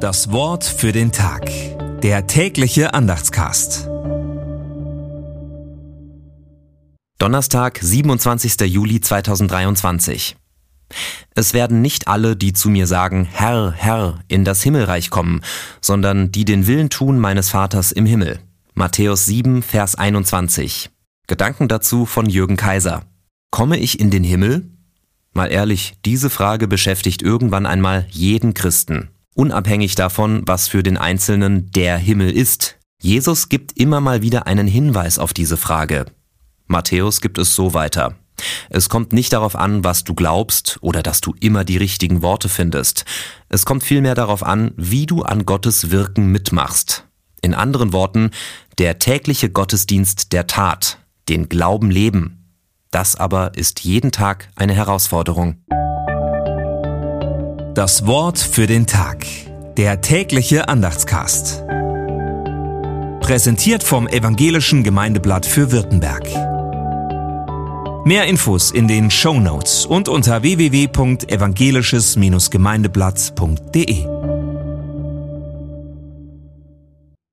Das Wort für den Tag. Der tägliche Andachtscast. Donnerstag, 27. Juli 2023. Es werden nicht alle, die zu mir sagen, Herr, Herr, in das Himmelreich kommen, sondern die den Willen tun meines Vaters im Himmel. Matthäus 7, Vers 21. Gedanken dazu von Jürgen Kaiser. Komme ich in den Himmel? Mal ehrlich, diese Frage beschäftigt irgendwann einmal jeden Christen. Unabhängig davon, was für den Einzelnen der Himmel ist. Jesus gibt immer mal wieder einen Hinweis auf diese Frage. Matthäus gibt es so weiter. Es kommt nicht darauf an, was du glaubst oder dass du immer die richtigen Worte findest. Es kommt vielmehr darauf an, wie du an Gottes Wirken mitmachst. In anderen Worten, der tägliche Gottesdienst der Tat, den Glauben leben. Das aber ist jeden Tag eine Herausforderung. Das Wort für den Tag. Der tägliche Andachtscast. Präsentiert vom Evangelischen Gemeindeblatt für Württemberg. Mehr Infos in den Show Notes und unter www.evangelisches-gemeindeblatt.de.